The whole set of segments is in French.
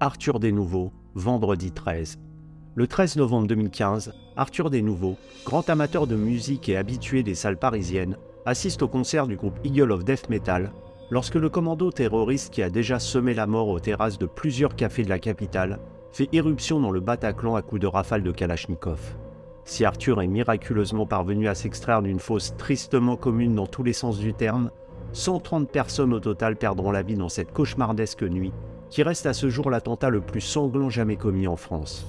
Arthur Desnouveaux, vendredi 13. Le 13 novembre 2015, Arthur Desnouveaux, grand amateur de musique et habitué des salles parisiennes, assiste au concert du groupe Eagle of Death Metal lorsque le commando terroriste qui a déjà semé la mort aux terrasses de plusieurs cafés de la capitale fait éruption dans le Bataclan à coups de rafales de Kalachnikov. Si Arthur est miraculeusement parvenu à s'extraire d'une fosse tristement commune dans tous les sens du terme, 130 personnes au total perdront la vie dans cette cauchemardesque nuit, qui reste à ce jour l'attentat le plus sanglant jamais commis en France.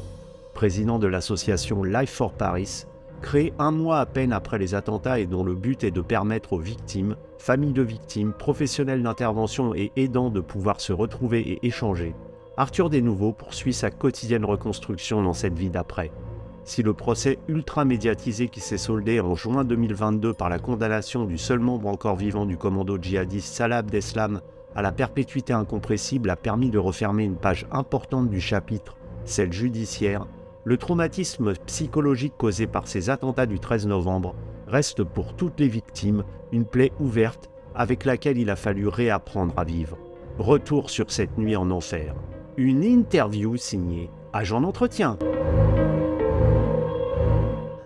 Président de l'association Life for Paris, créée un mois à peine après les attentats et dont le but est de permettre aux victimes, familles de victimes, professionnels d'intervention et aidants de pouvoir se retrouver et échanger, Arthur Desnouveaux poursuit sa quotidienne reconstruction dans cette vie d'après. Si le procès ultra médiatisé qui s'est soldé en juin 2022 par la condamnation du seul membre encore vivant du commando djihadiste Salah Abdeslam à la perpétuité incompressible a permis de refermer une page importante du chapitre, celle judiciaire, le traumatisme psychologique causé par ces attentats du 13 novembre reste pour toutes les victimes une plaie ouverte avec laquelle il a fallu réapprendre à vivre. Retour sur cette nuit en enfer. Une interview signée Agent d'entretien.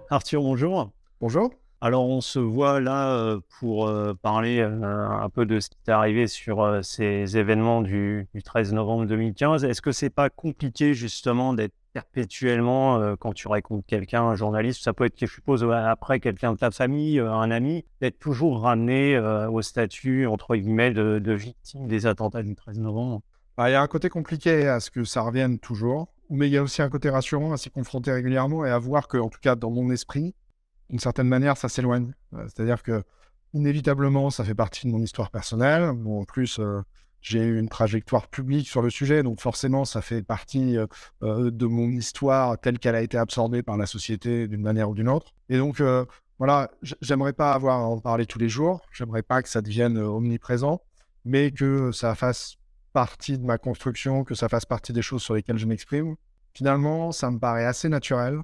Arthur, bonjour. Bonjour. Alors, on se voit là pour parler un peu de ce qui t'est arrivé sur ces événements du, 13 novembre 2015. Est-ce que c'est pas compliqué justement d'être perpétuellement, quand tu racontes quelqu'un, un journaliste, ça peut être, je suppose, après quelqu'un de ta famille, un ami, d'être toujours ramené au statut, entre guillemets, de, victime des attentats du 13 novembre? Bah, Il y a un côté compliqué à ce que ça revienne toujours, mais il y a aussi un côté rassurant à s'y confronter régulièrement et à voir que, en tout cas, dans mon esprit, d'une certaine manière, ça s'éloigne. Euh, c'est-à-dire que, inévitablement, ça fait partie de mon histoire personnelle. En plus, euh, j'ai eu une trajectoire publique sur le sujet, donc forcément, ça fait partie euh, de mon histoire telle qu'elle a été absorbée par la société d'une manière ou d'une autre. Et donc, voilà, j'aimerais pas avoir à en parler tous les jours, j'aimerais pas que ça devienne omniprésent, mais que ça fasse partie de ma construction, que ça fasse partie des choses sur lesquelles je m'exprime. Finalement, ça me paraît assez naturel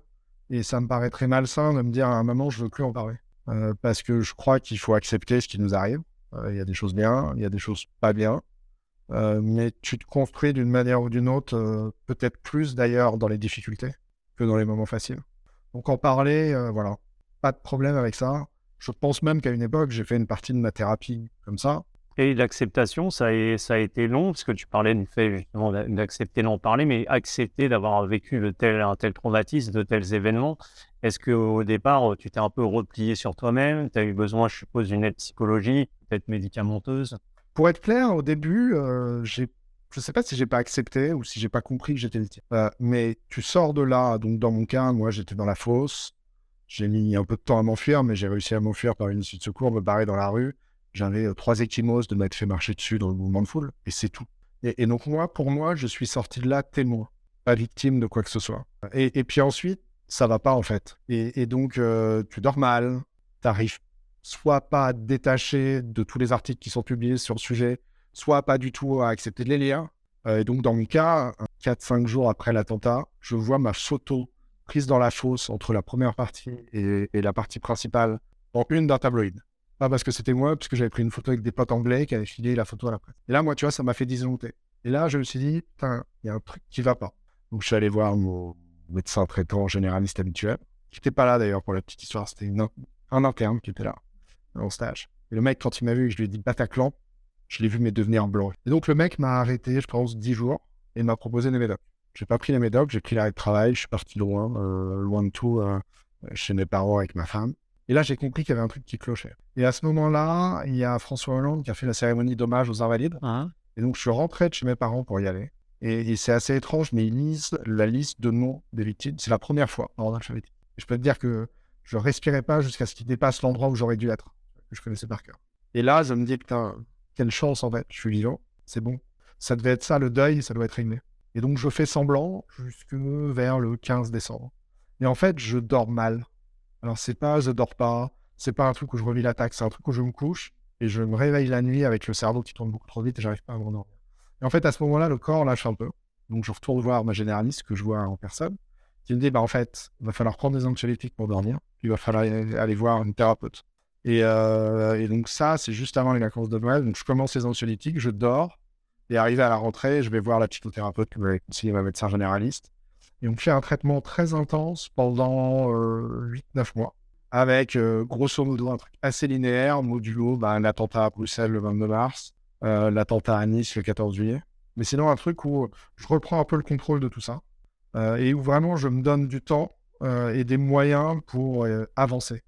et ça me paraît très malsain de me dire à un moment, je veux plus en parler. Euh, parce que je crois qu'il faut accepter ce qui nous arrive. Euh, il y a des choses bien, il y a des choses pas bien. Euh, mais tu te construis d'une manière ou d'une autre, peut-être plus d'ailleurs dans les difficultés que dans les moments faciles. Donc en parler, voilà, pas de problème avec ça. Je pense même qu'à une époque, j'ai fait une partie de ma thérapie comme ça. Et l'acceptation, ça, a, été long, parce que tu parlais du fait d'accepter d'en parler, mais accepter d'avoir vécu de tel, un tel traumatisme, de tels événements. Est-ce qu'au départ, tu t'es un peu replié sur toi-même Tu as eu besoin, je suppose, d'une aide psychologique, peut-être médicamenteuse? Pour être clair, au début, euh, je ne sais pas si j'ai pas accepté ou si j'ai pas compris que j'étais le type. Euh, mais tu sors de là, donc dans mon cas, moi j'étais dans la fosse. J'ai mis un peu de temps à m'enfuir, mais j'ai réussi à m'enfuir par une issue de secours, me barrer dans la rue. J'avais trois échymoses de m'être fait marcher dessus dans le mouvement de foule, et c'est tout. Et, donc moi, pour moi, je suis sorti de là témoin, pas victime de quoi que ce soit. Et, puis ensuite, ça va pas en fait. Et, donc tu dors mal, t'arrives soit pas à te détacher de tous les articles qui sont publiés sur le sujet, soit pas du tout à accepter de les lire. et donc dans mon cas, 4-5 jours après l'attentat, je vois ma photo prise dans la fosse entre la première partie et, et la partie principale en une d'un tabloïd. Pas parce que c'était moi, parce que j'avais pris une photo avec des potes anglais qui avaient filé la photo à la presse. Et là, moi, tu vois, ça m'a fait disjoncter. Et là, je me suis dit, putain, il y a un truc qui va pas. Donc, je suis allé voir mon médecin traitant généraliste habituel, qui n'était pas là d'ailleurs pour la petite histoire, c'était un interne qui était là, en stage. Et le mec, quand il m'a vu, je lui ai dit Bataclan, je l'ai vu mais devenir blanc. Et donc, le mec m'a arrêté, je pense, 10 jours et m'a proposé des médocs. J'ai pas pris les médocs, j'ai pris l'arrêt de travail, je suis parti loin, euh, loin de tout, euh, chez mes parents avec ma femme. Et là, j'ai compris qu'il y avait un truc qui clochait. Et à ce moment-là, il y a François Hollande qui a fait la cérémonie d'hommage aux Invalides. Ah. Et donc, je suis rentré de chez mes parents pour y aller. Et, c'est assez étrange, mais ils lisent la liste de noms des victimes. C'est la première fois en alphabétique. Je peux te dire que je respirais pas jusqu'à ce qu'ils dépassent l'endroit où j'aurais dû être, que je connaissais par cœur. Et là, je me dis, putain, quelle chance en fait, je suis vivant, c'est bon. Ça devait être ça, le deuil, ça doit être réglé. Et donc, je fais semblant jusque vers le 15 décembre. Et en fait, je dors mal. Alors, c'est pas je dors pas, c'est pas un truc où je revis l'attaque, c'est un truc où je me couche et je me réveille la nuit avec le cerveau qui tourne beaucoup trop vite et j'arrive pas à me rendormir. Et en fait, à ce moment-là, le corps lâche un peu. Donc, je retourne voir ma généraliste que je vois en personne qui me dit bah, en fait, il va falloir prendre des anxiolytiques pour dormir, il va falloir aller voir une thérapeute. Et, euh, et donc, ça, c'est juste avant les vacances de Noël. Donc, je commence les anxiolytiques, je dors Et arrivé à la rentrée, je vais voir la psychothérapeute qui m'avait conseillé ma médecin généraliste. Et on fait un traitement très intense pendant 8-9 mois, avec grosso modo un truc assez linéaire, modulo bah, un attentat à Bruxelles le 22 mars, l'attentat à Nice le 14 juillet. Mais sinon, un truc où je reprends un peu le contrôle de tout ça et où vraiment je me donne du temps et des moyens pour avancer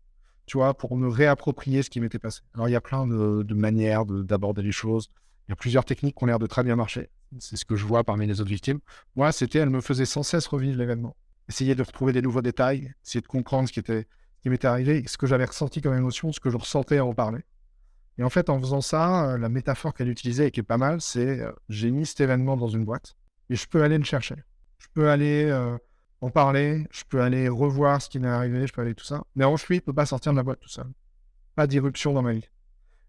tu vois, pour me réapproprier ce qui m'était passé. Alors, il y a plein de, manières d'aborder les choses. Il y a plusieurs techniques qui ont l'air de très bien marcher. C'est ce que je vois parmi les autres victimes. Moi, c'était, elle me faisait sans cesse revivre l'événement. Essayer de retrouver des nouveaux détails, essayer de comprendre ce qui était, qui m'était arrivé, ce que j'avais ressenti comme émotion, ce que je ressentais à en parler. Et en fait, en faisant ça, euh, la métaphore qu'elle utilisait et qui est pas mal, c'est euh, j'ai mis cet événement dans une boîte et je peux aller le chercher. Je peux aller euh, en parler, je peux aller revoir ce qui m'est arrivé, je peux aller tout ça. Mais ensuite, je ne peux pas sortir de la boîte tout seul. Pas d'irruption dans ma vie.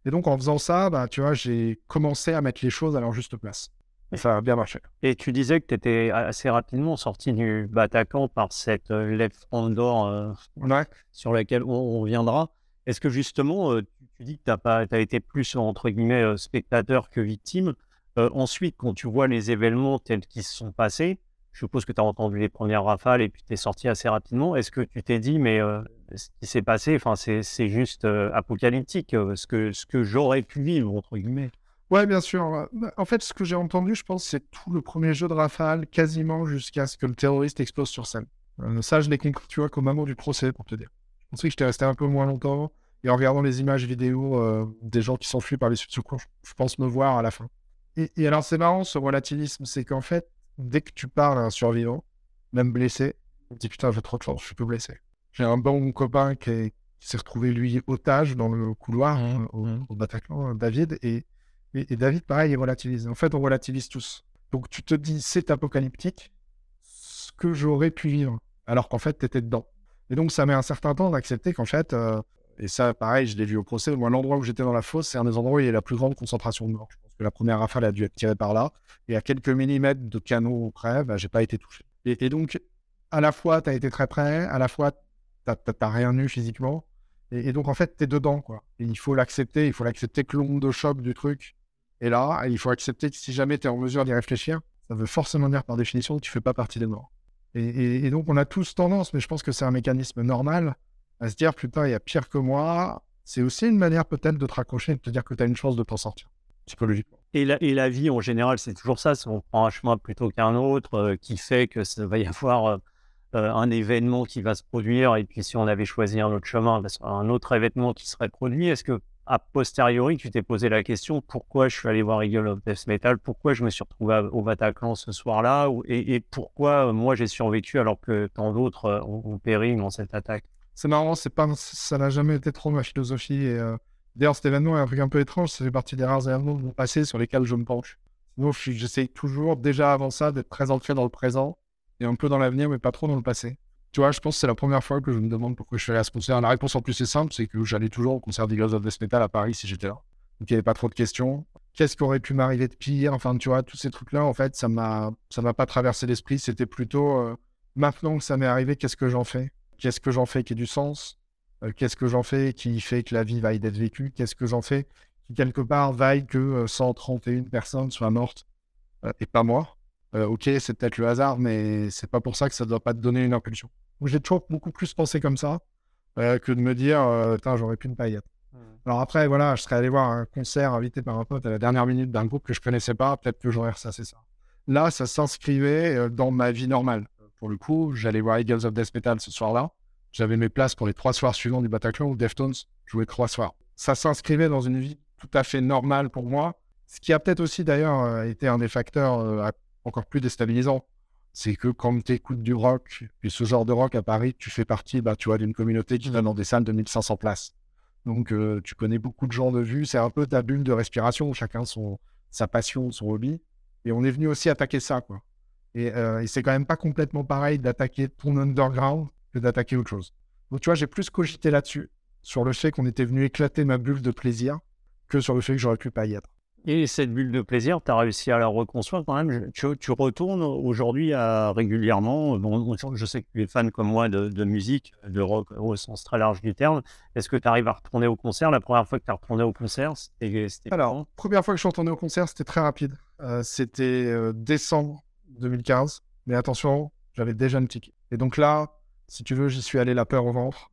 Et donc, en faisant ça, bah, tu vois, j'ai commencé à mettre les choses à leur juste place. Et ça a bien marché. Et tu disais que tu étais assez rapidement sorti du Bataclan par cette euh, lèvre d'or euh, sur laquelle on, reviendra. Est-ce que justement, euh, tu dis que tu as, as, été plus, entre guillemets, euh, spectateur que victime Ensuite, quand tu vois les événements tels qu'ils se sont passés, je suppose que tu as entendu les premières rafales et puis tu es sorti assez rapidement. Est-ce que tu t'es dit, mais euh, ce qui s'est passé, c'est juste euh, apocalyptique, euh, ce que, ce que j'aurais pu vivre, entre guillemets? Ouais, bien sûr. Bah, en fait, ce que j'ai entendu, je pense, c'est tout le premier jeu de rafale, quasiment jusqu'à ce que le terroriste explose sur scène. ça, je l'ai compris, tu vois, qu'au moment du procès, pour te dire. Je pensais que j'étais resté un peu moins longtemps. Et en regardant les images vidéo des gens qui s'enfuient par les secours, je pense me voir à la fin. Et, et alors, c'est marrant, ce relativisme, c'est qu'en fait, dès que tu parles à un survivant, même blessé, on te dit putain, j'ai trop de chance, je suis plus blessé. J'ai un bon copain qui, s'est retrouvé, lui, otage dans le couloir mmh, hein, mmh. au, Bataclan, David, et, et, David, pareil, il relativise. En fait, on relativise tous. Donc, tu te dis, c'est apocalyptique, ce que j'aurais pu vivre, alors qu'en fait, tu étais dedans. Et donc, ça met un certain temps d'accepter qu'en fait, euh, et ça, pareil, je l'ai vu au procès, moi, l'endroit où j'étais dans la fosse, c'est un des endroits où il y a la plus grande concentration de morts la première rafale a dû être tirée par là. Et à quelques millimètres de canon près, bah, j'ai pas été touché. Et, donc, à la fois, tu as été très près, à la fois, tu n'as rien eu physiquement. Et, donc, en fait, tu es dedans. Quoi. Et il faut l'accepter. Il faut l'accepter que l'onde de choc du truc est là. Et il faut accepter que si jamais tu es en mesure d'y réfléchir, ça veut forcément dire par définition que tu fais pas partie des morts. Et, et, donc, on a tous tendance, mais je pense que c'est un mécanisme normal, à se dire, putain, il y a pire que moi. C'est aussi une manière peut-être de te raccrocher et de te dire que tu as une chance de t'en sortir psychologiquement. Et la, et vie en général, c'est toujours ça. On prend un chemin plutôt qu'un autre euh, qui fait que ça va y avoir euh, euh, un événement qui va se produire. Et puis, si on avait choisi un autre chemin, un autre événement qui serait produit. Est-ce que a posteriori, tu t'es posé la question pourquoi je suis allé voir Eagle of Death Metal, pourquoi je me suis retrouvé au Bataclan ce soir-là, et, pourquoi moi j'ai survécu alors que tant d'autres ont, péri dans cette attaque? C'est marrant, c'est pas, ça n'a jamais été trop ma philosophie. Et, D'ailleurs, cet événement est un truc un peu étrange. Ça fait partie des rares événements de mon passé sur lesquels je me penche. Sinon, j'essaye toujours, déjà avant ça, d'être très ancré dans le présent et un peu dans l'avenir, mais pas trop dans le passé. Tu vois, je pense que c'est la première fois que je me demande pourquoi je suis allé à ce concert. La réponse en plus est simple, c'est que j'allais toujours au concert d'Eagles of Death Metal à Paris si j'étais là. Donc il n'y avait pas trop de questions. Qu'est-ce qui aurait pu m'arriver de pire? Enfin, tu vois, tous ces trucs-là, en fait, ça m'a, ça m'a pas traversé l'esprit. C'était plutôt euh, maintenant que ça m'est arrivé, qu'est-ce que j'en fais? Qu'est-ce que j'en fais qui ait du sens? Euh, qu'est-ce que j'en fais qui fait que la vie vaille d'être vécue? Qu'est-ce que j'en fais qui, quelque part, vaille que 131 euh, personnes soient mortes et pas moi? Ok, c'est peut-être le hasard, mais c'est pas pour ça que ça ne doit pas te donner une impulsion. J'ai toujours beaucoup plus pensé comme ça que de me dire, putain, j'aurais pu ne pas y être. Mmh. Alors après, voilà, je serais allé voir un concert invité par un pote à la dernière minute d'un groupe que je connaissais pas, peut-être que j'aurais ressassé ça. Là, ça s'inscrivait dans ma vie normale. Pour le coup, j'allais voir Eagles of Death Metal ce soir-là. J'avais mes places pour les trois soirs suivants du Bataclan où Deftones jouait trois soirs. Ça s'inscrivait dans une vie tout à fait normale pour moi, ce qui a peut-être aussi d'ailleurs euh, été un des facteurs euh, encore plus déstabilisants. C'est que quand tu écoutes du rock, puis ce genre de rock à Paris, tu fais partie bah, d'une communauté qui va dans des salles de 1500 places. Donc euh, tu connais beaucoup de gens de vue, c'est un peu ta bulle de respiration, chacun son, sa passion, son hobby. Et on est venu aussi attaquer ça. quoi. Et, et c'est quand même pas complètement pareil d'attaquer ton underground que d'attaquer autre chose. Donc, tu vois, j'ai plus cogité là-dessus, sur le fait qu'on était venu éclater ma bulle de plaisir, que sur le fait que j'aurais pu pas y être. Et cette bulle de plaisir, tu as réussi à la reconstruire quand même. Tu, retournes aujourd'hui régulièrement. Bon, je sais que tu es fan comme moi de, musique, de rock au sens très large du terme. Est-ce que tu arrives à retourner au concert? La première fois que tu as retourné au concert, c'était. Alors, première fois que je suis retourné au concert, c'était très rapide. Euh, c'était euh, décembre 2015. Mais attention, j'avais déjà le ticket. Et donc là, si tu veux, j'y suis allé la peur au ventre.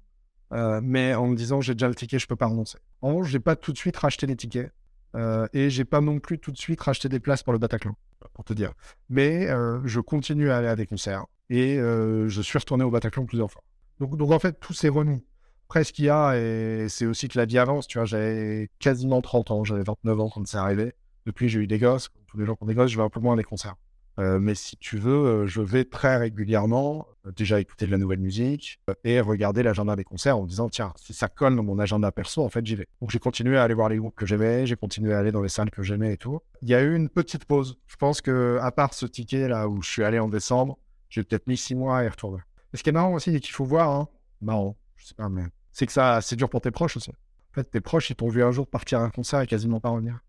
Euh, mais en me disant, j'ai déjà le ticket, je peux pas renoncer. En revanche, j'ai pas tout de suite racheté les tickets. Euh, et j'ai pas non plus tout de suite racheté des places pour le Bataclan, pour te dire. Mais euh, je continue à aller à des concerts. Et je suis retourné au Bataclan plusieurs fois. Donc, donc en fait, tout s'est remis. Après, ce qu'il y a, et c'est aussi que la vie avance, tu vois, j'avais quasiment 30 ans, j'avais 29 ans quand c'est arrivé. Depuis, j'ai eu des gosses. Tous les gens qui ont des gosses, je vais un peu moins à des concerts. Mais si tu veux, je vais très régulièrement déjà écouter de la nouvelle musique et regarder l'agenda des concerts en me disant tiens, si ça colle dans mon agenda perso, en fait, j'y vais. Donc j'ai continué à aller voir les groupes que j'aimais, j'ai continué à aller dans les salles que j'aimais et tout. Il y a eu une petite pause. Je pense que à part ce ticket là où je suis allé en décembre, j'ai peut-être mis six mois à y retourner. ce qui est marrant aussi et qu'il faut voir, hein, marrant, je sais pas, mais c'est que ça, c'est dur pour tes proches aussi. En fait, tes proches, ils t'ont vu un jour partir à un concert et quasiment pas revenir.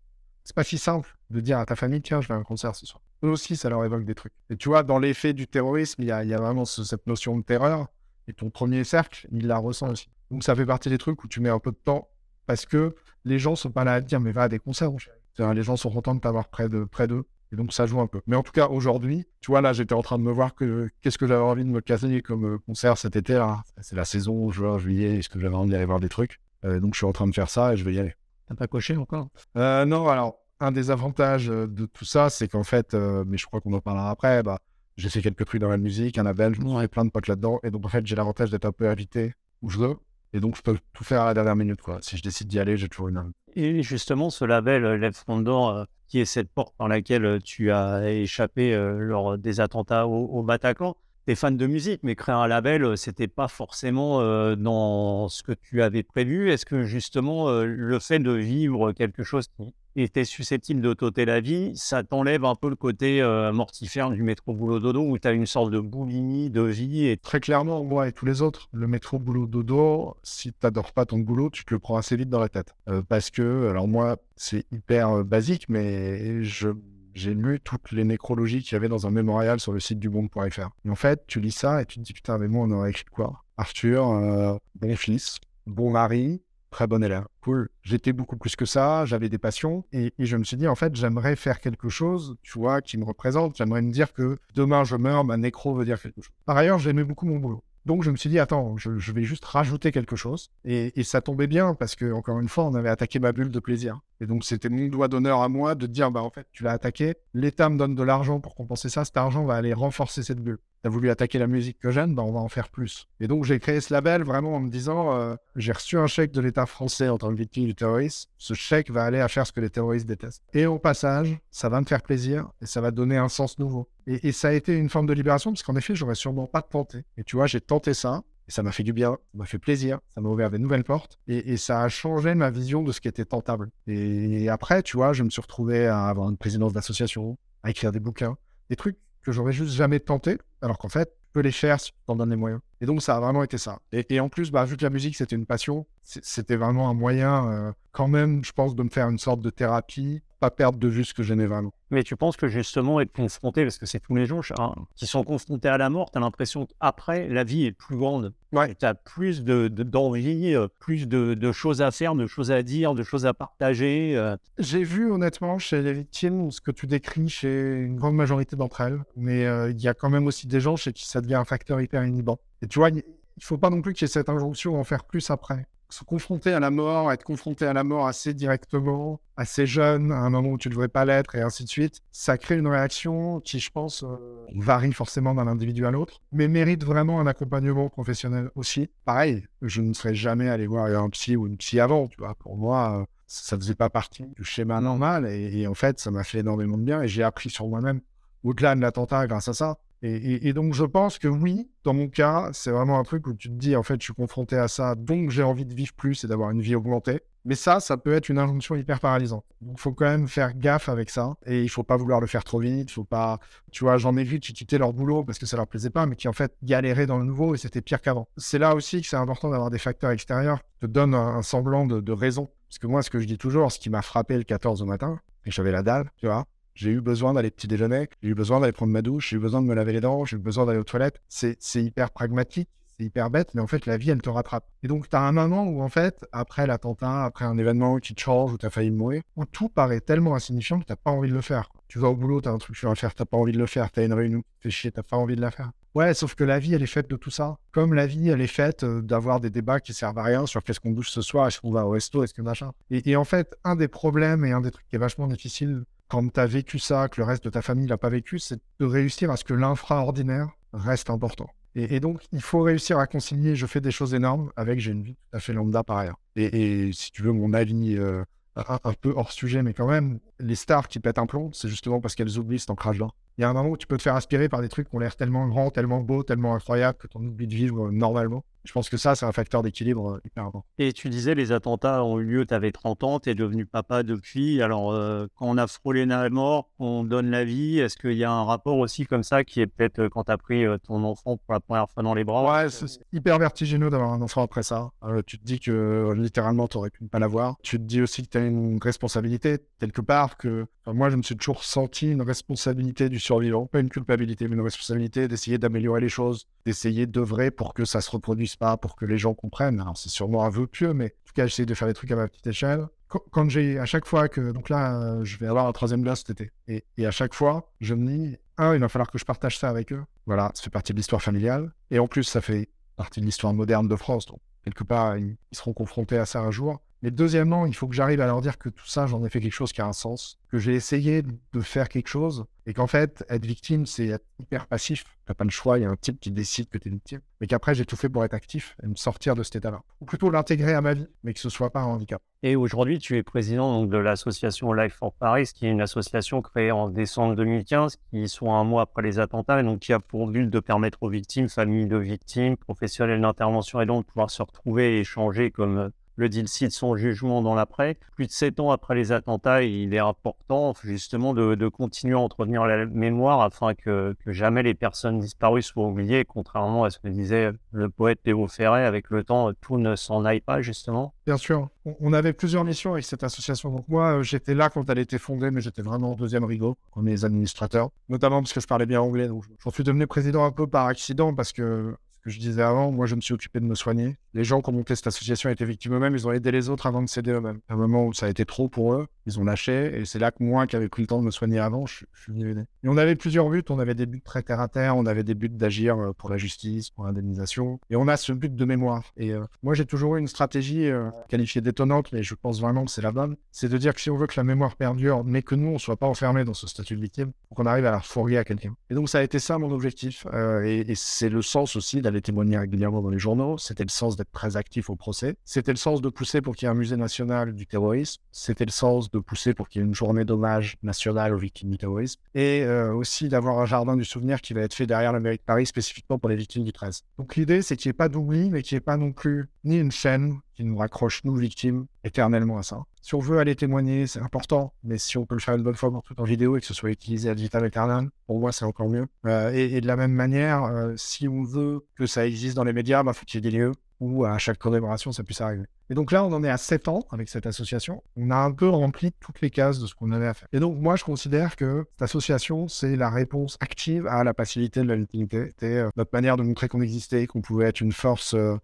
C'est pas si simple de dire à ta famille tiens, je vais à un concert ce soir eux aussi, ça leur évoque des trucs. Et tu vois, dans l'effet du terrorisme, il y a, y a, vraiment cette notion de terreur. Et ton premier cercle, il la ressent aussi. Donc ça fait partie des trucs où tu mets un peu de temps parce que les gens sont pas là à te dire mais va à des concerts, Les gens sont contents de t'avoir près de près d'eux. Et donc ça joue un peu. Mais en tout cas, aujourd'hui, tu vois, là, j'étais en train de me voir que qu'est-ce que j'avais envie de me casser comme euh, concert cet été. là. C'est la saison, juin, juillet. Est-ce que j'avais envie d'aller voir des trucs? Euh, Donc je suis en train de faire ça et je vais y aller. T'as pas coché encore? Euh, Non, alors un des avantages euh, de tout ça, c'est qu'en fait, euh, mais je crois qu'on en parlera après, bah, j'ai fait quelques trucs dans la musique, un label, je plein de potes là-dedans. Et donc, en fait, j'ai l'avantage d'être un peu invité où je veux. Et donc, je peux tout faire à la dernière minute. Quoi. Si je décide d'y aller, j'ai toujours une. Et justement, ce label, euh, Lève Front qui est cette porte par laquelle tu as échappé lors des attentats au, au Bataclan, tu es fan de musique, mais créer un label, c'était pas forcément dans ce que tu avais prévu. Est-ce que justement, le fait de vivre quelque chose qui était susceptible de t'ôter la vie, ça t'enlève un peu le côté euh, mortifère du métro boulot dodo où tu as une sorte de boulimie de vie. Et... Très clairement, moi et tous les autres, le métro boulot dodo, si tu n'adores pas ton boulot, tu te le prends assez vite dans la tête. Euh, parce que, alors moi, c'est hyper euh, basique, mais je j'ai lu toutes les nécrologies qu'il y avait dans un mémorial sur le site du monde.fr. Et en fait, tu lis ça et tu te dis, putain, mais moi, on aurait écrit quoi? Arthur, bon fils, bon mari, très bon élève. Cool. J'étais beaucoup plus que ça, j'avais des passions et, je me suis dit, en fait, j'aimerais faire quelque chose, tu vois, qui me représente. J'aimerais me dire que demain je meurs, ma nécro veut dire quelque chose. Par ailleurs, j'aimais beaucoup mon boulot. Donc je me suis dit, attends, je, vais juste rajouter quelque chose. Et, et, ça tombait bien parce que, encore une fois, on avait attaqué ma bulle de plaisir. Et donc c'était mon doigt d'honneur à moi de dire, bah en fait, tu l'as attaqué, l'État me donne de l'argent pour compenser ça, cet argent va aller renforcer cette bulle t'as voulu attaquer la musique que j'aime, ben on va en faire plus. Et donc j'ai créé ce label vraiment en me disant, euh, j'ai reçu un chèque de l'État français en tant que victime du terrorisme, ce chèque va aller à faire ce que les terroristes détestent. Et au passage, ça va me faire plaisir et ça va donner un sens nouveau. Et, ça a été une forme de libération parce qu'en effet, j'aurais sûrement pas tenté. Et tu vois, j'ai tenté ça. Et ça m'a fait du bien, ça m'a fait plaisir, ça m'a ouvert des nouvelles portes et, et, ça a changé ma vision de ce qui était tentable. Et après, tu vois, je me suis retrouvé à avoir une présidence d'association, à écrire des bouquins, des trucs que j'aurais juste jamais tenté, alors qu'en fait, tu peux les faire si tu t'en donnes les moyens. Et donc, ça a vraiment été ça. Et, en plus, bah, vu que la musique, c'était une passion, c'était vraiment un moyen, euh, quand même, je pense, de me faire une sorte de thérapie pas perdre de vue ce que j'aimais vraiment. Mais tu penses que justement être confronté, parce que c'est tous les gens hein, qui sont confrontés à la mort, tu as l'impression qu'après, la vie est plus grande. Ouais. Tu as plus d'envie, de, euh, plus de, choses à faire, de choses à dire, de choses à partager. Euh. J'ai vu honnêtement chez les victimes ce que tu décris chez une grande majorité d'entre elles, mais euh, il y a quand même aussi des gens chez qui ça devient un facteur hyper inhibant. Et tu vois, il ne faut pas non plus qu'il y ait cette injonction en faire plus après se confronter à la mort, être confronté à la mort assez directement, assez jeune, à un moment où tu ne devrais pas l'être, et ainsi de suite, ça crée une réaction qui, je pense, euh, varie forcément d'un individu à l'autre, mais mérite vraiment un accompagnement professionnel aussi. Pareil, je ne serais jamais allé voir un psy ou une psy avant, tu vois. Pour moi, euh, ça ne faisait pas partie du schéma normal, et en fait, ça m'a fait énormément de bien, et j'ai appris sur moi-même, au-delà de l'attentat grâce à ça. Et, donc, je pense que oui, dans mon cas, c'est vraiment un truc où tu te dis, en fait, je suis confronté à ça, donc j'ai envie de vivre plus et d'avoir une vie augmentée. Mais ça, ça peut être une injonction hyper paralysante. Donc, il faut quand même faire gaffe avec ça. Et il faut pas vouloir le faire trop vite. Il faut pas, tu vois, j'en ai vu qui quittaient leur boulot parce que ça leur plaisait pas, mais qui en fait galéraient dans le nouveau et c'était pire qu'avant. C'est là aussi que c'est important d'avoir des facteurs extérieurs qui te donnent un, semblant de, de raison. Parce que moi, ce que je dis toujours, ce qui m'a frappé le 14 au matin, et j'avais la dalle, tu vois, j'ai eu besoin d'aller petit déjeuner, j'ai eu besoin d'aller prendre ma douche, j'ai eu besoin de me laver les dents, j'ai eu besoin d'aller aux toilettes. C'est hyper pragmatique, c'est hyper bête, mais en fait, la vie, elle te rattrape. Et donc, tu as un moment où, en fait, après l'attentat, après un événement qui te change, où tu as failli mourir, où tout paraît tellement insignifiant que tu pas envie de le faire. Tu vas au boulot, t'as un truc, tu vas faire, t'as pas envie de le faire, t'as une réunion, tu fais chier, t'as pas envie de la faire. Ouais, sauf que la vie, elle est faite de tout ça. Comme la vie, elle est faite euh, d'avoir des débats qui servent à rien sur qu'est-ce qu'on bouge ce soir, est-ce qu'on va au resto, est-ce que machin. Et en fait, un des problèmes et un des trucs qui est vachement difficile quand tu as vécu ça, que le reste de ta famille l'a pas vécu, c'est de réussir à ce que l'infraordinaire reste important. Et, donc, il faut réussir à concilier je fais des choses énormes avec j'ai une vie tout à fait lambda par ailleurs. Et, et si tu veux, mon avis euh, un, un peu hors sujet, mais quand même, les stars qui pètent un plomb, c'est justement parce qu'elles oublient cet ancrage-là. Il y a un moment où tu peux te faire aspirer par des trucs qui ont l'air tellement grands, tellement beaux, tellement incroyables que tu en oublies de vivre euh, normalement. Je pense que ça, c'est un facteur d'équilibre euh, hyper important. Et tu disais, les attentats ont eu lieu, tu avais 30 ans, tu es devenu papa depuis. Alors, euh, quand on a frôlé la mort, on donne la vie. Est-ce qu'il y a un rapport aussi comme ça qui est peut-être quand tu as pris ton enfant pour la première fois dans les bras? Ouais, c'est hyper vertigineux d'avoir un enfant après ça. Tu te dis que littéralement, tu aurais pu ne pas l'avoir. Tu te dis aussi que tu as une responsabilité, quelque part, que enfin, moi, je me suis toujours senti une responsabilité du Pas une culpabilité, mais une responsabilité d'essayer d'améliorer les choses, d'essayer d'œuvrer pour que ça se reproduise pas, pour que les gens comprennent. Alors, c'est sûrement un vœu pieux, mais en tout cas, j'essaie de faire des trucs à ma petite échelle. Quand, j'ai, à chaque fois que, donc là, euh, je vais avoir un troisième gars cet été. Et, et à chaque fois, je me dis, un, il va falloir que je partage ça avec eux. Voilà, ça fait partie de l'histoire familiale. Et en plus, ça fait partie de l'histoire moderne de France. Donc, quelque part, ils seront confrontés à ça un jour. Mais deuxièmement, il faut que j'arrive à leur dire que tout ça, j'en ai fait quelque chose qui a un sens, que j'ai essayé de faire quelque chose, et qu'en fait, être victime, c'est être hyper passif. T'as pas le choix, il y a un type qui décide que t'es victime, mais qu'après, j'ai tout fait pour être actif et me sortir de cet état-là. Ou plutôt l'intégrer à ma vie, mais que ce soit pas un handicap. Et aujourd'hui, tu es président de l'association Life for Paris, qui est une association créée en décembre 2015, qui soit un mois après les attentats, et donc qui a pour but de permettre aux victimes, familles de victimes, professionnels d'intervention et donc de pouvoir se retrouver et échanger comme euh, le dit de son jugement dans l'après. Plus de sept ans après les attentats, il est important justement de, continuer à entretenir la mémoire afin que, jamais les personnes disparues soient oubliées, contrairement à ce que disait le poète Théo Ferret, avec le temps, tout ne s'en aille pas justement. Bien sûr. On avait plusieurs missions avec cette association. Donc moi, euh, j'étais là quand elle a été fondée, mais j'étais vraiment en deuxième rigot, comme les administrateurs, notamment parce que je parlais bien anglais. Donc j'en suis devenu président un peu par accident parce que je disais avant, moi je me suis occupé de me soigner. Les gens qui ont monté cette association étaient victimes eux-mêmes, ils ont aidé les autres avant de s'aider eux-mêmes. À un moment où ça a été trop pour eux, ils ont lâché, et c'est là que moi qui avais pris le temps de me soigner avant, je, je suis venu aider. Et on avait plusieurs buts, on avait des buts très terre à terre, on avait des buts d'agir euh, pour la justice, pour l'indemnisation, et on a ce but de mémoire. Et euh, moi j'ai toujours eu une stratégie euh, qualifiée d'étonnante, mais je pense vraiment que c'est la bonne, c'est de dire que si on veut que la mémoire perdure, mais que nous on soit pas enfermés dans ce statut de victime, qu'on arrive à la fourguer à quelqu'un. Et donc ça a été ça mon objectif, et, et c'est le sens aussi d'aller témoigner régulièrement dans les journaux, c'était le sens d'être très actif au procès, c'était le sens de pousser pour qu'il y ait un musée national du terrorisme, c'était le sens de pousser pour qu'il y ait une journée d'hommage nationale aux victimes du terrorisme, et euh, aussi d'avoir un jardin du souvenir qui va être fait derrière la mairie de Paris spécifiquement pour les victimes du 13. Donc l'idée c'est qu'il n'y ait pas d'oubli, mais qu'il n'y ait pas non plus ni une chaîne qui nous raccroche, nous victimes, éternellement à ça. Si on veut aller témoigner, c'est important, mais si on peut le faire une bonne fois pour tout en vidéo et que ce soit utilisé à vitam aeternam, pour moi c'est encore mieux. Euh, et, de la même manière, euh, si on veut que ça existe dans les médias, il bah, faut qu'il y ait des lieux où à chaque commémoration ça puisse arriver. Et donc là, on en est à 7 ans avec cette association. On a un peu rempli toutes les cases de ce qu'on avait à faire. Et donc moi, je considère que cette association, c'est la réponse active à la passivité de la victimité. C'était euh, notre manière de montrer qu'on existait, qu'on pouvait être une force euh,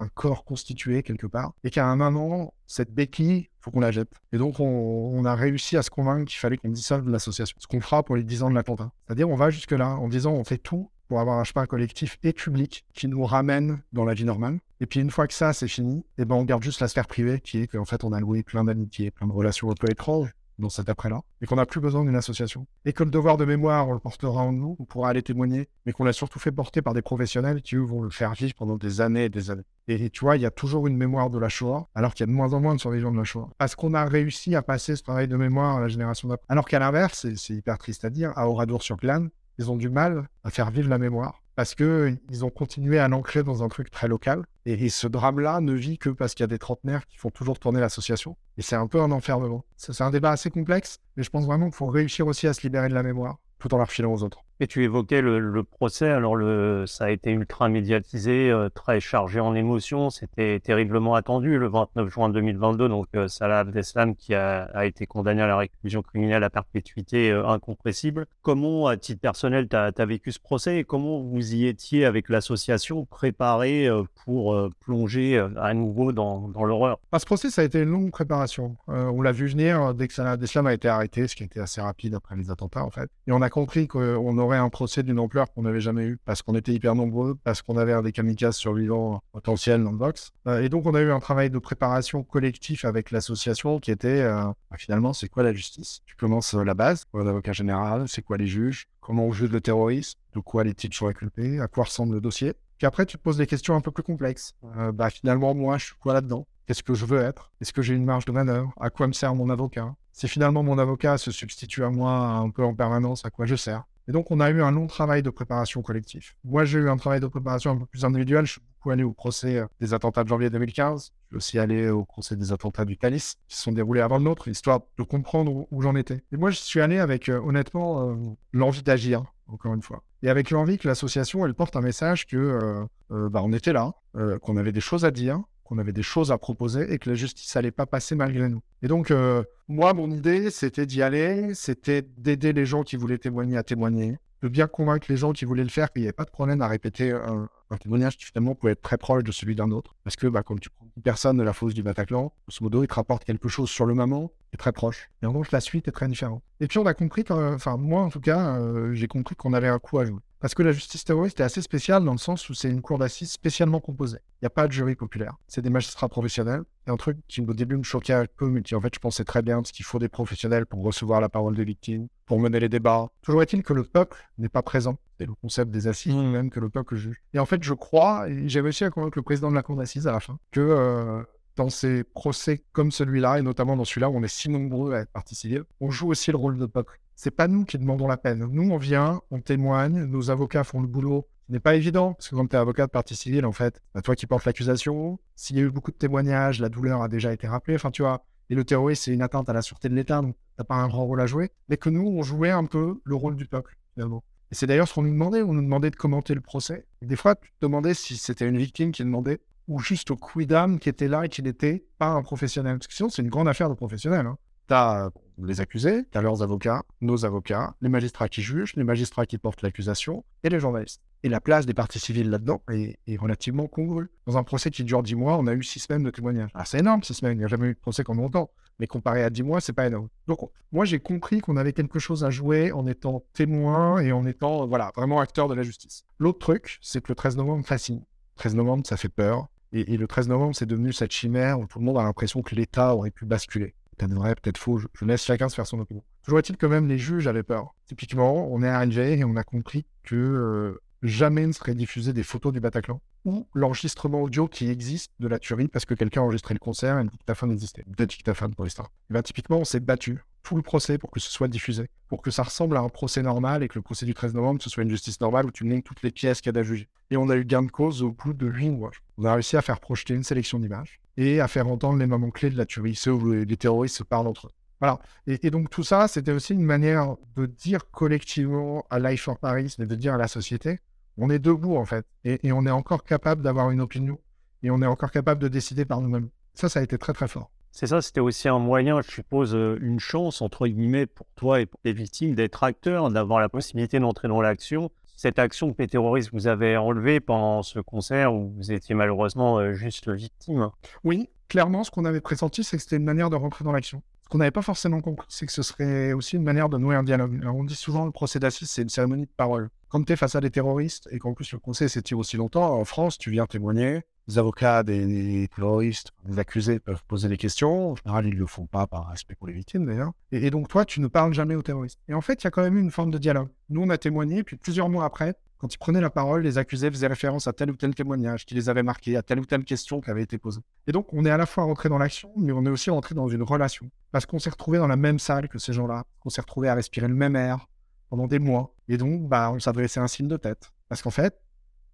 un corps constitué quelque part, et qu'à un moment, cette béquille, faut qu'on la jette. Et donc, on, on a réussi à se convaincre qu'il fallait qu'on dissolve l'association. Ce qu'on fera pour les 10 ans de l'attentat. C'est-à-dire, on va jusque-là en disant, on fait tout pour avoir un chemin collectif et public qui nous ramène dans la vie normale. Et puis une fois que ça c'est fini, eh ben on garde juste la sphère privée qui est qu'en fait on a loué plein d'amitiés, plein de relations un peu étranges dans cet après-là, et qu'on n'a plus besoin d'une association. Et que le devoir de mémoire, on le portera en nous, on pourra aller témoigner, mais qu'on l'a surtout fait porter par des professionnels qui, eux, vont le faire vivre pendant des années et des années. Et, tu vois, il y a toujours une mémoire de la Shoah, alors qu'il y a de moins en moins de survivants de la Shoah. Parce qu'on a réussi à passer ce travail de mémoire à la génération d'après. Alors qu'à l'inverse, c'est hyper triste à dire, à Oradour-sur-Glane, ils ont du mal à faire vivre la mémoire parce que ils ont continué à l'ancrer dans un truc très local. Et, et ce drame-là ne vit que parce qu'il y a des trentenaires qui font toujours tourner l'association. Et c'est un peu un enfermement. C'est un débat assez complexe, mais je pense vraiment qu'il faut réussir aussi à se libérer de la mémoire tout en la refilant aux autres. Et tu évoquais le, procès, alors ça a été ultra médiatisé, euh, très chargé en émotions, c'était terriblement attendu le 29 juin 2022, donc euh, Salah Abdeslam qui a, été condamné à la réclusion criminelle à perpétuité euh, incompressible. Comment, à titre personnel, tu as, vécu ce procès et comment vous y étiez avec l'association préparée pour plonger à nouveau dans, l'horreur? Ah, Ce procès, ça a été une longue préparation. on l'a vu venir dès que Salah Abdeslam a été arrêté, ce qui a été assez rapide après les attentats en fait. Et on a compris qu'on un procès d'une ampleur qu'on n'avait jamais eu parce qu'on était hyper nombreux, parce qu'on avait des kamikazes survivants potentiels dans le box. Euh, et donc, on a eu un travail de préparation collectif avec l'association qui était euh, bah, finalement, c'est quoi la justice? Tu commences euh, la base, l'avocat général, c'est quoi les juges, comment on juge le terrorisme, de quoi les titres sont inculpés, à quoi ressemble le dossier. Puis après, tu te poses des questions un peu plus complexes. bah, finalement, moi, je suis quoi là-dedans? Qu'est-ce que je veux être? Est-ce que j'ai une marge de manœuvre? À quoi me sert mon avocat? Si finalement mon avocat se substitue à moi un peu en permanence, à quoi je sers et donc, on a eu un long travail de préparation collectif. Moi, j'ai eu un travail de préparation un peu plus individuel. Je suis beaucoup allé au procès euh, des attentats de janvier 2015. Je suis aussi allé au procès des attentats du Thalys, qui se sont déroulés avant le nôtre, histoire de comprendre où j'en étais. Et moi, je suis allé avec, euh, honnêtement, euh, l'envie d'agir, encore une fois. Et avec l'envie que l'association, elle porte un message que bah, on était là, qu'on avait des choses à dire, qu'on avait des choses à proposer et que la justice n'allait pas passer malgré nous. Et donc, euh, moi, mon idée, c'était d'y aller, c'était d'aider les gens qui voulaient témoigner à témoigner, de bien convaincre les gens qui voulaient le faire qu'il n'y avait pas de problème à répéter un, témoignage qui finalement pouvait être très proche de celui d'un autre. Parce que, bah, comme tu prends personne de la fosse du Bataclan, ce modo, il te rapporte quelque chose sur le moment est très proche. Et en revanche, la suite est très différente. Et puis, on a compris, enfin, moi, en tout cas, euh, j'ai compris qu'on avait un coup à jouer. Parce que la justice terroriste est assez spéciale dans le sens où c'est une cour d'assises spécialement composée. Il n'y a pas de jury populaire. C'est des magistrats professionnels. C'est un truc qui au début me choquait un peu, mais qui en fait je pensais très bien, parce qu'il faut des professionnels pour recevoir la parole des victimes, pour mener les débats. Toujours est-il que le peuple n'est pas présent. C'est le concept des assises mmh. même que le peuple juge. Et en fait, je crois, et j'ai réussi à convaincre le président de la cour d'assises à la fin, que euh, dans ces procès comme celui-là, et notamment dans celui-là où on est si nombreux à être partie civile, on joue aussi le rôle de peuple. C'est pas nous qui demandons la peine. Nous, on vient, on témoigne, nos avocats font le boulot ce n'est pas évident, parce que quand tu es avocat de partie civile, en fait, c'est toi qui portes l'accusation. S'il y a eu beaucoup de témoignages, la douleur a déjà été rappelée. Enfin, tu vois, et le terrorisme, c'est une atteinte à la sûreté de l'État, donc tu pas un grand rôle à jouer. Mais que nous, on jouait un peu le rôle du peuple, finalement. Et c'est d'ailleurs ce qu'on nous demandait. On nous demandait de commenter le procès. Des fois, tu te demandais si c'était une victime qui demandait ou juste au quidam qui était là et qui n'était pas un professionnel. Parce que sinon, c'est une grande affaire de professionnel. Hein. Tu as les accusés, leurs avocats, nos avocats, les magistrats qui jugent, les magistrats qui portent l'accusation et les journalistes. Et la place des parties civiles là-dedans est, relativement congrue. Dans un procès qui dure 10 mois, on a eu 6 semaines de témoignages. Ah, c'est énorme, 6 semaines. Il n'y a jamais eu de procès comme longtemps. Mais comparé à 10 mois, c'est pas énorme. Donc, moi, j'ai compris qu'on avait quelque chose à jouer en étant témoin et en étant, voilà, vraiment acteur de la justice. L'autre truc, c'est que le 13 novembre fascine. 13 novembre, ça fait peur. Et, le 13 novembre, c'est devenu cette chimère où tout le monde a l'impression que l'État aurait pu basculer. Peut-être vrai, peut-être faux. Je, laisse chacun se faire son opinion. Toujours est-il que même les juges avaient peur. Typiquement, on est à RNJ et on a compris que euh, jamais ne serait diffusé des photos du Bataclan ou l'enregistrement audio qui existe de la tuerie parce que quelqu'un a enregistré le concert et une dictaphone existait. Peut-être dictaphone pour l'histoire. Et bien, typiquement, on s'est battu tout le procès pour que ce soit diffusé, pour que ça ressemble à un procès normal et que le procès du 13 novembre, ce soit une justice normale où tu lignes toutes les pièces qu'il y a à juger. Et on a eu gain de cause au bout de 8 mois. On a réussi à faire projeter une sélection d'images et à faire entendre les moments clés de la tuerie, ceux où les terroristes se parlent entre eux. Voilà. Et, donc tout ça, c'était aussi une manière de dire collectivement à Life for Paris, mais de dire à la société, on est debout en fait, et, on est encore capable d'avoir une opinion, et on est encore capable de décider par nous-mêmes. Ça, ça a été très très fort. C'est ça, c'était aussi un moyen, je suppose, euh, une chance, entre guillemets, pour toi et pour les victimes d'être acteur, d'avoir la possibilité d'entrer dans l'action. Cette action que les terroristes vous avez enlevée pendant ce concert où vous étiez malheureusement euh, juste victime? Oui, clairement, ce qu'on avait pressenti, c'est que c'était une manière de rentrer dans l'action. Ce qu'on n'avait pas forcément compris, c'est que ce serait aussi une manière de nouer un dialogue. on dit souvent le procès d'assises, c'est une cérémonie de parole. Quand tu es face à des terroristes et qu'en plus le procès s'étire aussi longtemps, en France, tu viens témoigner. Les avocats des, terroristes, les accusés peuvent poser des questions. En général, ils ne le font pas par respect pour les victimes d'ailleurs. Et, donc, toi, tu ne parles jamais aux terroristes. Et en fait, il y a quand même eu une forme de dialogue. Nous, on a témoigné, puis plusieurs mois après, quand ils prenaient la parole, les accusés faisaient référence à tel ou tel témoignage qui les avait marqués, à telle ou telle question qui avait été posée. Et donc, on est à la fois rentré dans l'action, mais on est aussi rentré dans une relation. Parce qu'on s'est retrouvé dans la même salle que ces gens-là, on s'est retrouvé à respirer le même air pendant des mois. Et donc, bah, on s'adressait un signe de tête. Parce qu'en fait,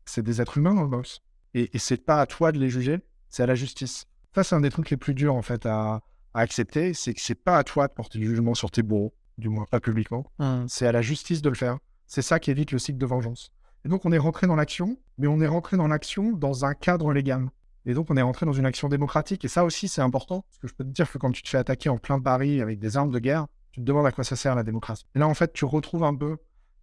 c'est des êtres humains dans le boss. Et, et c'est pas à toi de les juger, c'est à la justice. Ça, c'est un des trucs les plus durs, en fait, à, accepter. C'est que c'est pas à toi de porter le jugement sur tes bourreaux, du moins pas publiquement. Mmh. C'est à la justice de le faire C'est ça qui évite le cycle de vengeance. Et donc, on est rentré dans l'action, mais on est rentré dans l'action dans un cadre légal. Et donc, on est rentré dans une action démocratique. Et ça aussi, c'est important. Parce que je peux te dire que quand tu te fais attaquer en plein Paris avec des armes de guerre, tu te demandes à quoi ça sert la démocratie. Et là, en fait, tu retrouves un peu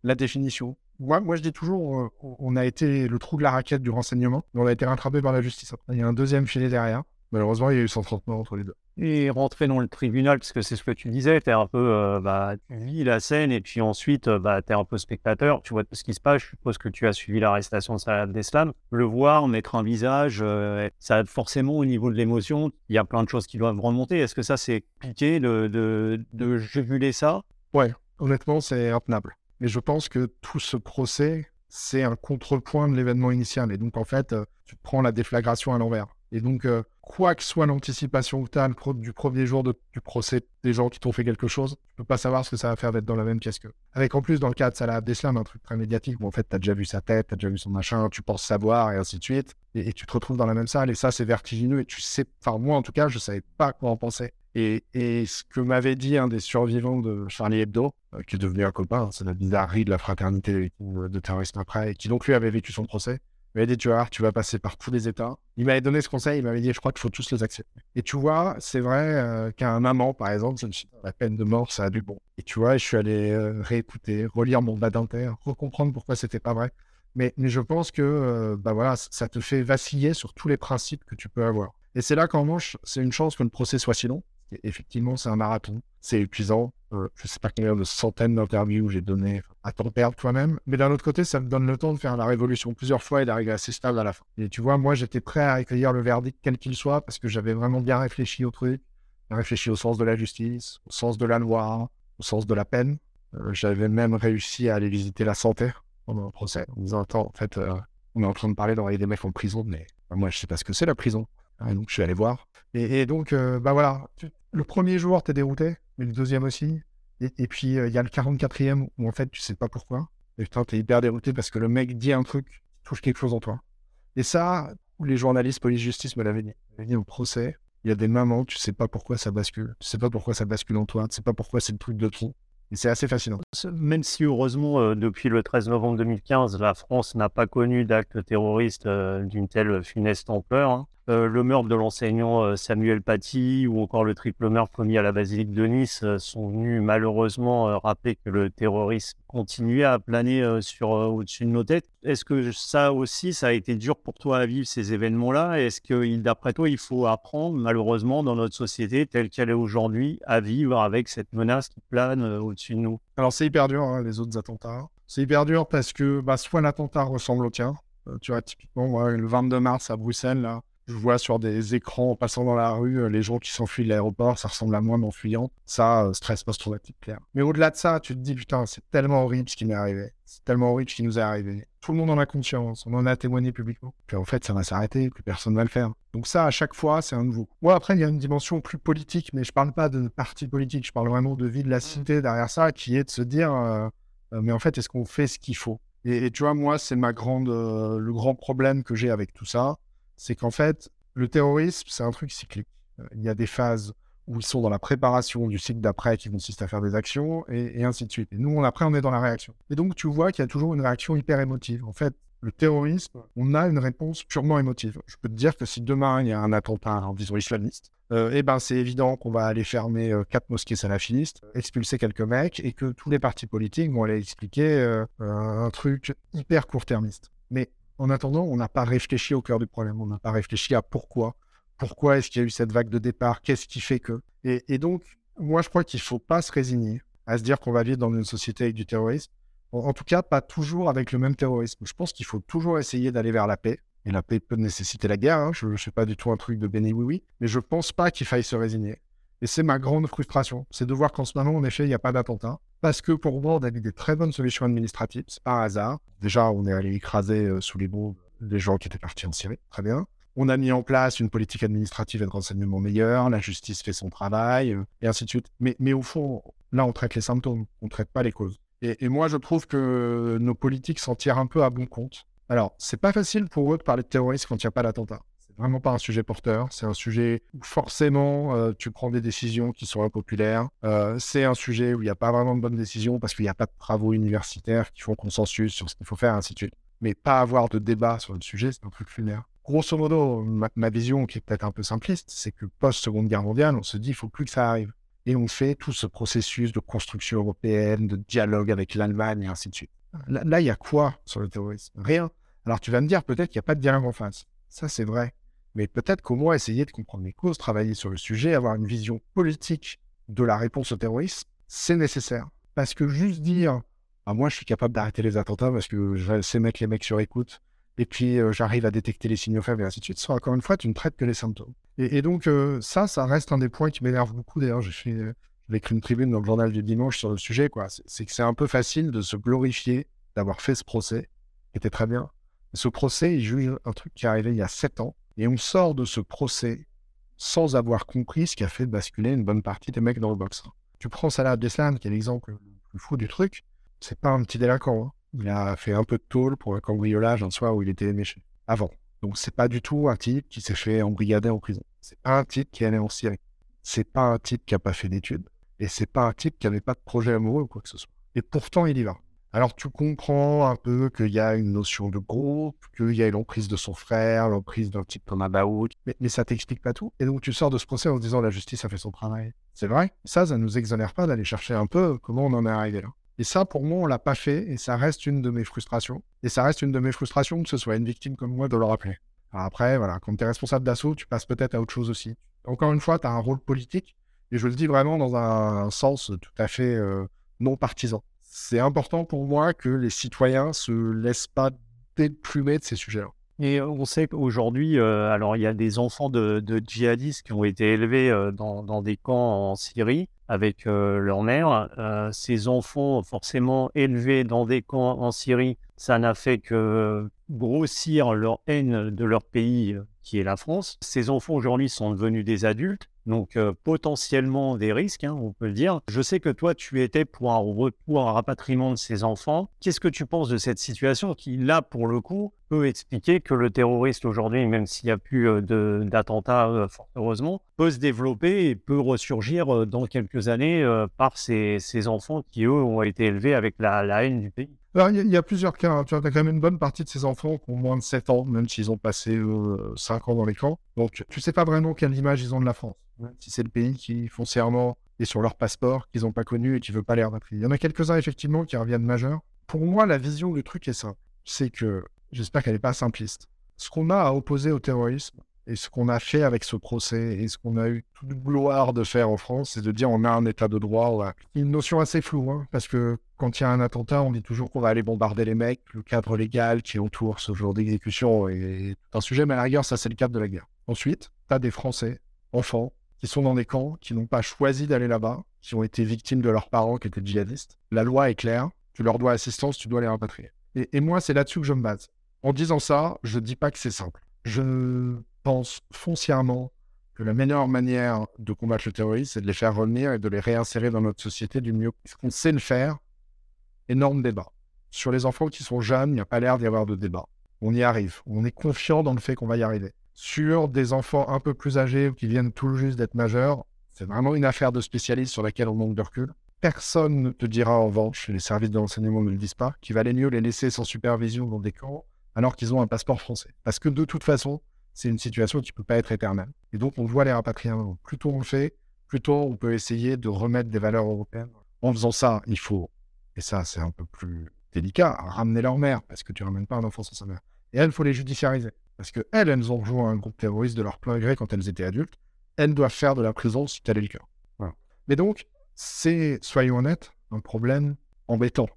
la définition. Moi, moi je dis toujours, euh, on a été le trou de la raquette du renseignement, mais on a été rattrapé par la justice. Il y a un deuxième filet derrière. Malheureusement, il y a eu 130 morts entre les deux. Et rentrer dans le tribunal, parce que c'est ce que tu disais, es un peu, euh, bah, tu vis la scène et puis ensuite, euh, bah, tu es un peu spectateur, tu vois tout ce qui se passe. Je suppose que tu as suivi l'arrestation de Salah Abdeslam. Le voir, mettre un visage, euh, ça forcément au niveau de l'émotion, il y a plein de choses qui doivent remonter. Est-ce que ça, c'est piqué de, de, de juguler ça? Ouais, honnêtement, c'est intenable. Mais je pense que tout ce procès, c'est un contrepoint de l'événement initial. Et donc, en fait, tu prends la déflagration à l'envers. Et donc, euh, quoi que soit l'anticipation que tu as du premier jour du procès des gens qui t'ont fait quelque chose, tu peux pas savoir ce que ça va faire d'être dans la même pièce que. Avec en plus, dans le cas de Salah Abdeslam, un truc très médiatique où en fait, tu as déjà vu sa tête, tu as déjà vu son machin, tu penses savoir et ainsi de suite. Et, tu te retrouves dans la même salle et ça, c'est vertigineux et tu sais, enfin, moi en tout cas, je savais pas quoi en penser. Et, ce que m'avait dit un des survivants de Charlie Hebdo, euh, qui est devenu un copain, c'est la bizarrerie de la fraternité de terrorisme après, et qui donc lui avait vécu son procès, il m'a dit, tu vas tu vas passer par tous les états. Il m'avait donné ce conseil, il m'avait dit, je crois qu'il faut tous les accepter. Et tu vois, c'est vrai euh, qu'un amant, par exemple, la peine de mort, ça a du bon. Et tu vois, je suis allé euh, réécouter, relire mon bas d'inter, recomprendre pourquoi c'était pas vrai. Mais, je pense que euh, bah ça te fait vaciller sur tous les principes que tu peux avoir. Et c'est là qu'en manche, c'est une chance que le procès soit si long. Effectivement, c'est un marathon, c'est épuisant. Euh, je ne sais pas combien de centaines d'interviews j'ai donné à t'en perdre toi-même. Mais d'un autre côté, ça me donne le temps de faire la révolution plusieurs fois et d'arriver assez stable à la fin. Et tu vois, moi, j'étais prêt à accueillir le verdict quel qu'il soit parce que j'avais vraiment bien réfléchi au truc, réfléchi au sens de la justice, au sens de la loi, au sens de la peine. Euh, j'avais même réussi à aller visiter la santé pendant le procès en disant Attends, en fait, euh, on est en train de parler d'envoyer des mecs en prison, mais moi, je sais pas ce que c'est la prison. Et donc, je suis allé voir. Et, donc, bah voilà, le premier jour, t'es dérouté mais le deuxième aussi. Et, puis, euh, il y a le 44e où en fait, tu sais pas pourquoi. Et putain, t'es hyper dérouté parce que le mec dit un truc touche quelque chose en toi. Et ça, les journalistes police-justice me l'avaient dit au procès, il y a des moments, tu sais pas pourquoi ça bascule. Tu sais pas pourquoi ça bascule en toi. Tu sais pas pourquoi c'est le truc de trop. Et c'est assez fascinant. Même si, heureusement, euh, depuis le 13 novembre 2015, la France n'a pas connu d'actes terroristes euh, d'une telle funeste ampleur, hein, euh, le meurtre de l'enseignant euh, Samuel Paty ou encore le triple meurtre commis à la basilique de Nice euh, sont venus malheureusement rappeler que le terrorisme continuait à planer sur au-dessus de nos têtes. Est-ce que ça aussi, ça a été dur pour toi à vivre ces événements-là? Est-ce que, d'après toi, il faut apprendre, malheureusement, dans notre société telle qu'elle est aujourd'hui, à vivre avec cette menace qui plane au-dessus de nous? Alors, c'est hyper dur, hein, les autres attentats. C'est hyper dur parce que bah, soit l'attentat ressemble au tien. tu vois, typiquement, le 22 mars à Bruxelles, là, je vois sur des écrans en passant dans la rue euh, les gens qui s'enfuient de l'aéroport, ça ressemble à moi m'enfuyant. Ça, euh, stress post-traumatique, clair. Mais au-delà de ça, tu te dis, putain, c'est tellement horrible ce qui m'est arrivé. C'est tellement horrible ce qui nous est arrivé. Tout le monde en a conscience, on en a témoigné publiquement. Puis en fait, ça va s'arrêter, plus personne va le faire. Donc ça, à chaque fois, c'est un nouveau. Moi, après, il y a une dimension plus politique, mais je parle pas de parti politique, je parle vraiment de vie de la cité derrière ça, qui est de se dire, euh, mais en fait, est-ce qu'on fait ce qu'il faut? Et, tu vois, moi, c'est ma grande, le grand problème que j'ai avec tout ça c'est qu'en fait, le terrorisme, c'est un truc cyclique. Euh, il y a des phases où ils sont dans la préparation du cycle d'après qui consiste à faire des actions et, ainsi de suite. Et nous, après, on est dans la réaction. Et donc, tu vois qu'il y a toujours une réaction hyper émotive. En fait, le terrorisme, on a une réponse purement émotive. Je peux te dire que si demain il y a un attentat, disons islamiste, euh, eh ben c'est évident qu'on va aller fermer euh, quatre mosquées salafistes, expulser quelques mecs, et que tous les partis politiques vont aller expliquer un truc hyper court-termiste. Mais en attendant, on n'a pas réfléchi au cœur du problème. On n'a pas réfléchi à pourquoi. Pourquoi est-ce qu'il y a eu cette vague de départ? Qu'est-ce qui fait que? Et, donc, moi, je crois qu'il ne faut pas se résigner à se dire qu'on va vivre dans une société avec du terrorisme. En, tout cas, pas toujours avec le même terrorisme. Je pense qu'il faut toujours essayer d'aller vers la paix. Et la paix peut nécessiter la guerre. Hein. Je ne fais pas du tout un truc de béni oui-oui. Mais je ne pense pas qu'il faille se résigner. Et c'est ma grande frustration. C'est de voir qu'en ce moment, en effet, il n'y a pas d'attentat parce que pour moi, on a eu des très bonnes solutions administratives. C'est pas un hasard. Déjà, on est allé écraser euh, sous les bombes les gens qui étaient partis en Syrie. Très bien. On a mis en place une politique administrative et de renseignement meilleure. La justice fait son travail, euh, et ainsi de suite. Mais, mais au fond, là, on traite les symptômes. On ne traite pas les causes. Et, et moi, je trouve que nos politiques s'en tirent un peu à bon compte. Alors, c'est pas facile pour eux de parler de terrorisme quand il n'y a pas d'attentat vraiment pas un sujet porteur. C'est un sujet où forcément euh, tu prends des décisions qui sont impopulaires. Euh, c'est un sujet où il n'y a pas vraiment de bonnes décisions parce qu'il n'y a pas de travaux universitaires qui font consensus sur ce qu'il faut faire, ainsi de suite. Mais pas avoir de débat sur le sujet, c'est un truc lunaire. Grosso modo, ma, vision, qui est peut-être un peu simpliste, c'est que post-seconde guerre mondiale, on se dit il faut plus que ça arrive. Et on fait tout ce processus de construction européenne, de dialogue avec l'Allemagne et ainsi de suite. Là, il y a quoi sur le terrorisme? Rien. Alors tu vas me dire peut-être qu'il n'y a pas de dialogue en face. Ça, c'est vrai. Mais peut-être qu'au moins essayer de comprendre les causes, travailler sur le sujet, avoir une vision politique de la réponse au terrorisme, c'est nécessaire. Parce que juste dire, ah, moi je suis capable d'arrêter les attentats parce que je sais mettre les mecs sur écoute, et puis euh, j'arrive à détecter les signaux faibles et ainsi de suite, ça, encore une fois, tu ne traites que les symptômes. Et, donc euh, ça, ça reste un des points qui m'énerve beaucoup. D'ailleurs, j'ai écrit une tribune dans le journal du dimanche sur le sujet. quoi. C'est que c'est un peu facile de se glorifier d'avoir fait ce procès, qui était très bien. Ce procès, il juge un truc qui est arrivé il y a sept ans, et on sort de ce procès sans avoir compris ce qui a fait basculer une bonne partie des mecs dans le box. Tu prends Salah Abdeslam, qui est l'exemple le plus fou du truc, c'est pas un petit délinquant. Hein. Il a fait un peu de tôle pour un cambriolage un soir où il était éméché. Avant. Donc c'est pas du tout un type qui s'est fait embrigader en prison. C'est pas un type qui est allé en Syrie. C'est pas un type qui a pas fait d'études. Et c'est pas un type qui avait pas de projet amoureux ou quoi que ce soit. Et pourtant il y va. Alors tu comprends un peu qu'il y a une notion de groupe, qu'il y a l'emprise de son frère, l'emprise d'un type comme Abaout, mais, mais ça t'explique pas tout. Et donc tu sors de ce procès en se disant la justice a fait son travail. C'est vrai. Ça, ça nous exonère pas d'aller chercher un peu comment on en est arrivé là. Et ça, pour moi, on l'a pas fait, et ça reste une de mes frustrations. Et ça reste une de mes frustrations que ce soit une victime comme moi de le rappeler. après, voilà, quand tu es responsable d'assaut, tu passes peut-être à autre chose aussi. Encore une fois, tu as un rôle politique, et je le dis vraiment dans un, sens tout à fait euh, non partisan c'est important pour moi que les citoyens se laissent pas déplumer de ces sujets-là. Et on sait qu'aujourd'hui, euh, alors il y a des enfants de, djihadistes qui ont été élevés euh, dans, des camps en Syrie avec euh, leur mère. ces enfants, forcément élevés dans des camps en Syrie, ça n'a fait que grossir leur haine de leur pays, qui est la France. Ces enfants aujourd'hui sont devenus des adultes donc euh, potentiellement des risques, hein, on peut le dire. Je sais que toi, tu étais pour un retour, un rapatriement de ces enfants. Qu'est-ce que tu penses de cette situation qui, là, pour le coup, peut expliquer que le terroriste aujourd'hui, même s'il n'y a plus euh, d'attentats, euh, fort heureusement, peut se développer et peut ressurgir dans quelques années par ces, enfants qui, eux, ont été élevés avec la, haine du pays? Il y, a plusieurs cas. Hein. Tu as quand même une bonne partie de ces enfants qui ont moins de 7 ans, même s'ils ont passé 5 ans dans les camps. Donc, tu sais pas vraiment quelle image ils ont de la France si c'est le pays qui foncièrement est sur leur passeport, qu'ils n'ont pas connu et qui veut pas les rapatrier. Il y en a quelques-uns, effectivement, qui reviennent majeurs. Pour moi, la vision du truc est simple. C'est que, j'espère qu'elle n'est pas simpliste. Ce qu'on a à opposer au terrorisme, et ce qu'on a fait avec ce procès, et ce qu'on a eu toute gloire de faire en France, c'est de dire on a un état de droit. Une notion assez floue, hein, parce que quand il y a un attentat, on dit toujours qu'on va aller bombarder les mecs. Le cadre légal qui entoure ce genre d'exécution est un sujet, mais à la rigueur, ça, c'est le cadre de la guerre. Ensuite, tu as des Français, enfants, qui sont dans des camps, qui n'ont pas choisi d'aller là-bas, qui ont été victimes de leurs parents qui étaient djihadistes. La loi est claire, tu leur dois assistance, tu dois les rapatrier. Et, moi, c'est là-dessus que je me base. En disant ça, je ne dis pas que c'est simple. Je pense foncièrement que la meilleure manière de combattre le terrorisme, c'est de les faire revenir et de les réinsérer dans notre société du mieux qu'on sait le faire. Énorme débat. Sur les enfants qui sont jeunes, il n'y a pas l'air d'y avoir de débat. On y arrive. On est confiant dans le fait qu'on va y arriver sur des enfants un peu plus âgés ou qui viennent tout juste d'être majeurs, c'est vraiment une affaire de spécialistes sur laquelle on manque de recul. Personne ne te dira en revanche, les services de renseignement ne le disent pas, qu'il valait mieux les laisser sans supervision dans des camps alors qu'ils ont un passeport français. Parce que de toute façon, c'est une situation qui ne peut pas être éternelle. Et donc, on doit les rapatrier. Plus tôt on le fait, plus tôt on peut essayer de remettre des valeurs européennes. En faisant ça, il faut, et ça c'est un peu plus délicat, ramener leur mère, parce que tu ramènes pas un enfant sans sa mère. Et elle, il faut les judiciariser. Parce qu'elles, elles ont rejoint un groupe terroriste de leur plein gré quand elles étaient adultes. Elles doivent faire de la prison si tel est le cas. Mais donc, c'est, soyons honnêtes, un problème embêtant.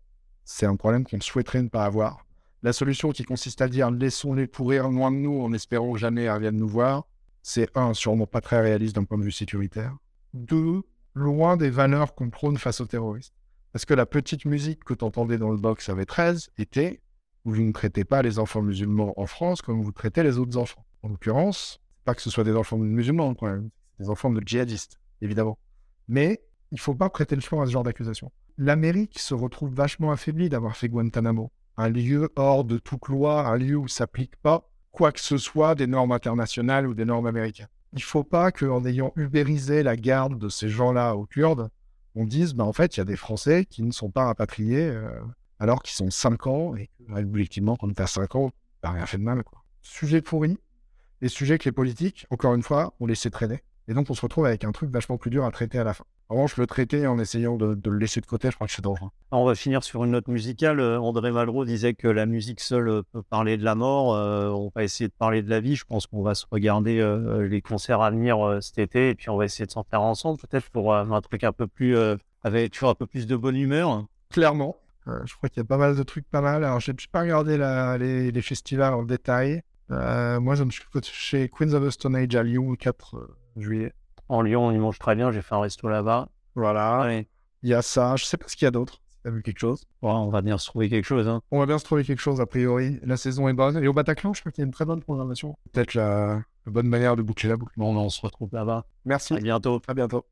C'est un problème qu'on souhaiterait ne pas avoir. La solution qui consiste à dire laissons-les pourrir loin de nous en espérant jamais elles reviennent nous voir, c'est un, sûrement pas très réaliste d'un point de vue sécuritaire. Deux, loin des valeurs qu'on prône face aux terroristes. Parce que la petite musique que tu entendais dans le box avec 13 était vous ne traitez pas les enfants musulmans en France comme vous traitez les autres enfants. En l'occurrence, pas que ce soit des enfants musulmans, quand même. des enfants de djihadistes, évidemment. Mais il ne faut pas prêter le flanc à ce genre d'accusation. L'Amérique se retrouve vachement affaiblie d'avoir fait Guantanamo, un lieu hors de toute loi, un lieu où s'applique pas quoi que ce soit des normes internationales ou des normes américaines. Il ne faut pas qu'en ayant ubérisé la garde de ces gens-là aux Kurdes, on dise, bah, en fait, il y a des Français qui ne sont pas rapatriés euh, alors qu'ils sont 5 ans et objectivement, quand on a 5 ans, n'a rien fait de mal. Quoi. Sujet pourri, et sujet que les politiques, encore une fois, ont laissé traîner. Et donc, on se retrouve avec un truc vachement plus dur à traiter à la fin. En revanche, le traiter en essayant de, le laisser de côté, je crois que c'est dangereux. On va finir sur une note musicale. Euh, André Malraux disait que la musique seule euh, peut parler de la mort. Euh, on va essayer de parler de la vie. Je pense qu'on va se regarder les concerts à venir cet été et puis on va essayer de s'en faire ensemble, peut-être pour un truc un peu plus, avec toujours un peu plus de bonne humeur. Clairement. je crois qu'il y a pas mal de trucs pas mal. Alors, je n'ai pas regardé les, les, festivals en détail. moi, je me suis chez Queens of the Stone Age à Lyon le 4 juillet. En Lyon, ils mangent très bien. J'ai fait un resto là-bas. Voilà. Il y a ça. Je sais pas ce qu'il y a d'autre. Tu as vu quelque chose? On va bien se trouver quelque chose. Hein. On va bien se trouver quelque chose, a priori. La saison est bonne. Et au Bataclan, je crois qu'il y a une très bonne programmation. Peut-être la... bonne manière de boucler la boucle. Bon, on se retrouve là-bas. Merci. À bientôt. À bientôt.